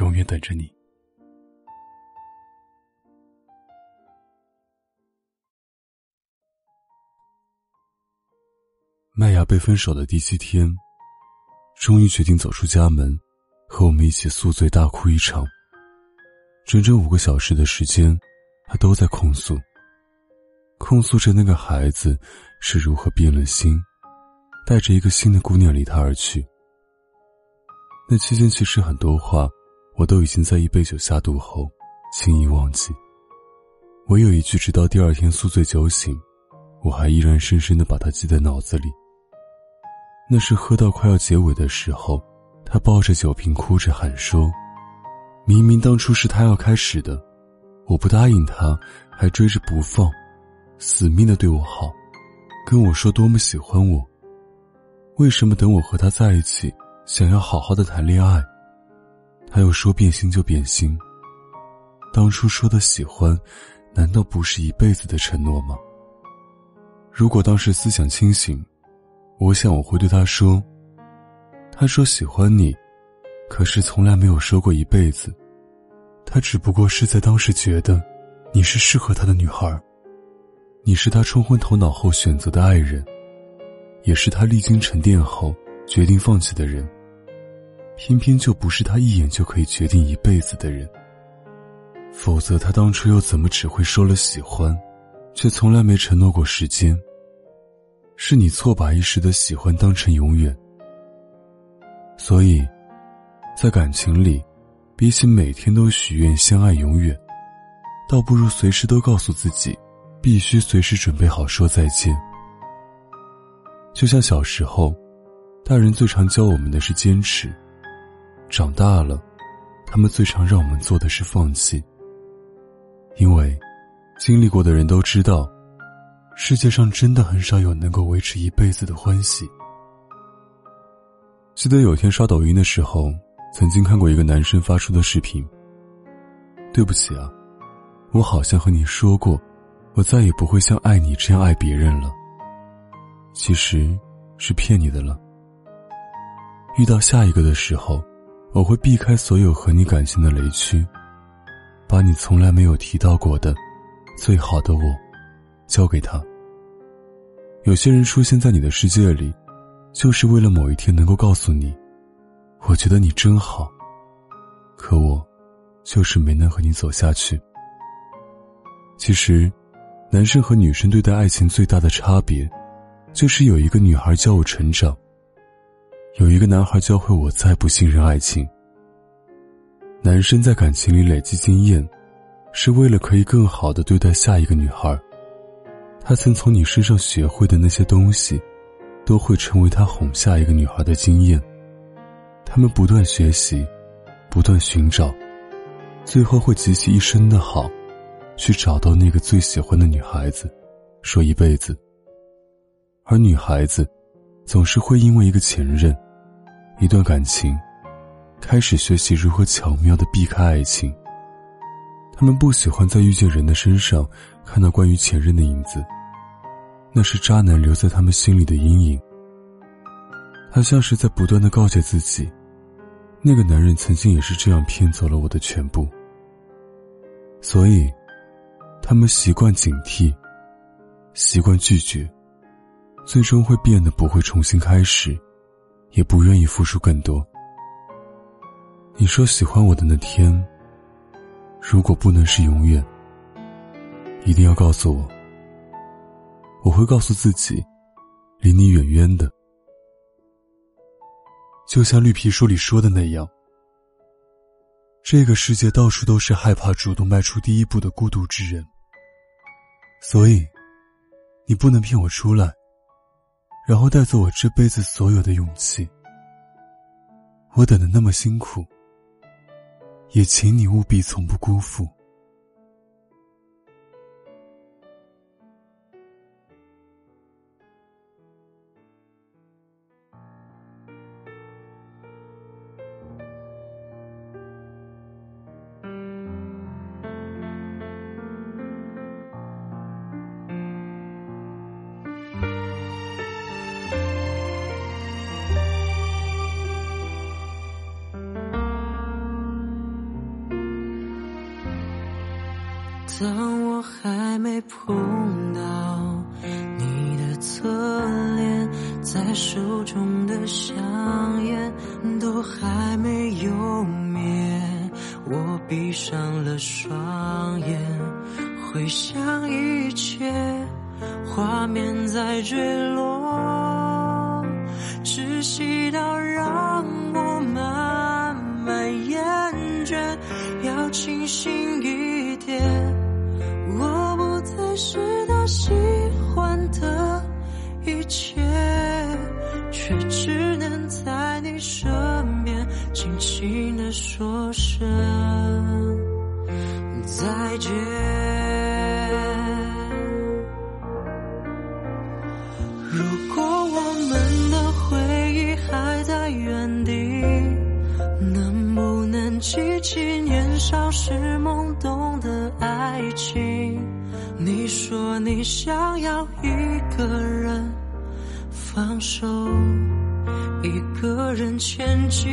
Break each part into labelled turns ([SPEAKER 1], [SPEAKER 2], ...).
[SPEAKER 1] 永远等着你。麦芽被分手的第七天，终于决定走出家门，和我们一起宿醉大哭一场。整整五个小时的时间，他都在控诉，控诉着那个孩子是如何变了心，带着一个新的姑娘离他而去。那期间，其实很多话。我都已经在一杯酒下肚后，轻易忘记。唯有一句，直到第二天宿醉酒醒，我还依然深深的把它记在脑子里。那是喝到快要结尾的时候，他抱着酒瓶哭着喊说：“明明当初是他要开始的，我不答应他，还追着不放，死命的对我好，跟我说多么喜欢我。为什么等我和他在一起，想要好好的谈恋爱？”他又说变心就变心。当初说的喜欢，难道不是一辈子的承诺吗？如果当时思想清醒，我想我会对他说：“他说喜欢你，可是从来没有说过一辈子。他只不过是在当时觉得，你是适合他的女孩，你是他冲昏头脑后选择的爱人，也是他历经沉淀后决定放弃的人。”偏偏就不是他一眼就可以决定一辈子的人。否则，他当初又怎么只会说了喜欢，却从来没承诺过时间？是你错把一时的喜欢当成永远。所以，在感情里，比起每天都许愿相爱永远，倒不如随时都告诉自己，必须随时准备好说再见。就像小时候，大人最常教我们的是坚持。长大了，他们最常让我们做的是放弃。因为，经历过的人都知道，世界上真的很少有能够维持一辈子的欢喜。记得有天刷抖音的时候，曾经看过一个男生发出的视频。对不起啊，我好像和你说过，我再也不会像爱你这样爱别人了。其实，是骗你的了。遇到下一个的时候。我会避开所有和你感情的雷区，把你从来没有提到过的最好的我交给他。有些人出现在你的世界里，就是为了某一天能够告诉你，我觉得你真好。可我就是没能和你走下去。其实，男生和女生对待爱情最大的差别，就是有一个女孩教我成长。有一个男孩教会我再不信任爱情。男生在感情里累积经验，是为了可以更好的对待下一个女孩。他曾从你身上学会的那些东西，都会成为他哄下一个女孩的经验。他们不断学习，不断寻找，最后会集齐一生的好，去找到那个最喜欢的女孩子，说一辈子。而女孩子，总是会因为一个前任。一段感情，开始学习如何巧妙的避开爱情。他们不喜欢在遇见人的身上看到关于前任的影子，那是渣男留在他们心里的阴影。他像是在不断的告诫自己，那个男人曾经也是这样骗走了我的全部。所以，他们习惯警惕，习惯拒绝，最终会变得不会重新开始。也不愿意付出更多。你说喜欢我的那天，如果不能是永远，一定要告诉我。我会告诉自己，离你远远的。就像绿皮书里说的那样，这个世界到处都是害怕主动迈出第一步的孤独之人。所以，你不能骗我出来。然后带走我这辈子所有的勇气。我等的那么辛苦，也请你务必从不辜负。
[SPEAKER 2] 当我还没碰到你的侧脸，在手中的香烟都还没有灭，我闭上了双眼，回想一切画面在坠落，窒息到让我慢慢厌倦，要清醒一。是他喜欢的一切，却只能在你身边轻轻的说声再见。如果我们的回忆还在原地，能不能记起年少时懵懂？说你想要一个人放手，一个人前进。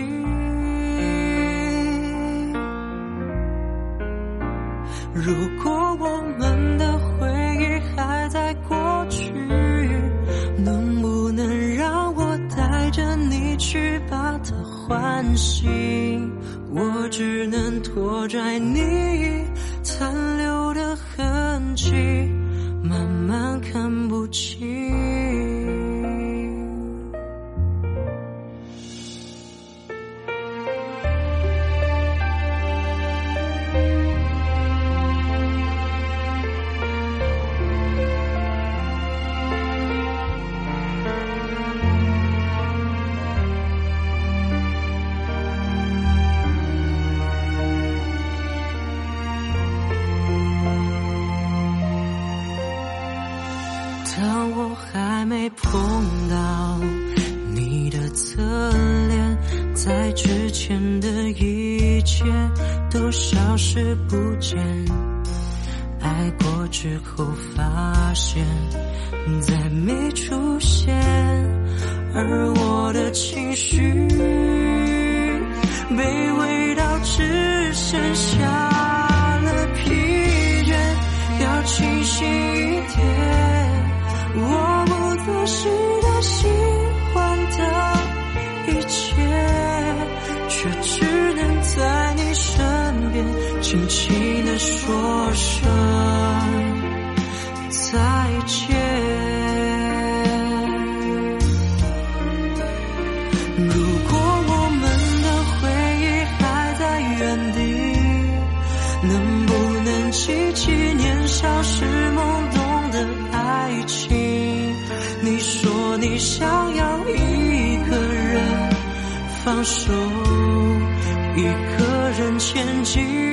[SPEAKER 2] 如果我们的回忆还在过去，能不能让我带着你去把它唤醒？我只能拖拽你残留的痕迹，慢慢看不清。碰到你的侧脸，在之前的一切都消失不见。爱过之后发现再没出现，而我的情绪卑微到只剩下了疲倦，要清醒轻轻的说声再见。如果我们的回忆还在原地，能不能记起年少时懵懂的爱情？你说你想要一个人放手，一个人前进。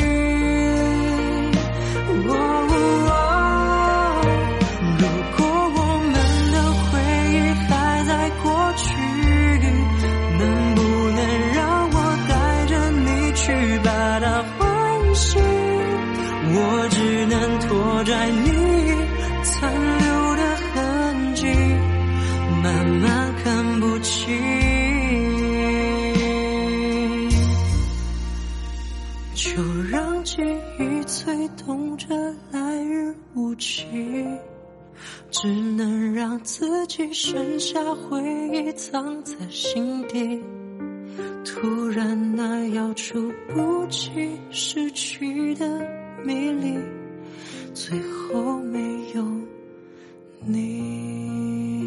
[SPEAKER 2] 只剩下回忆藏在心底突然那要触不及失去的迷离最后没有你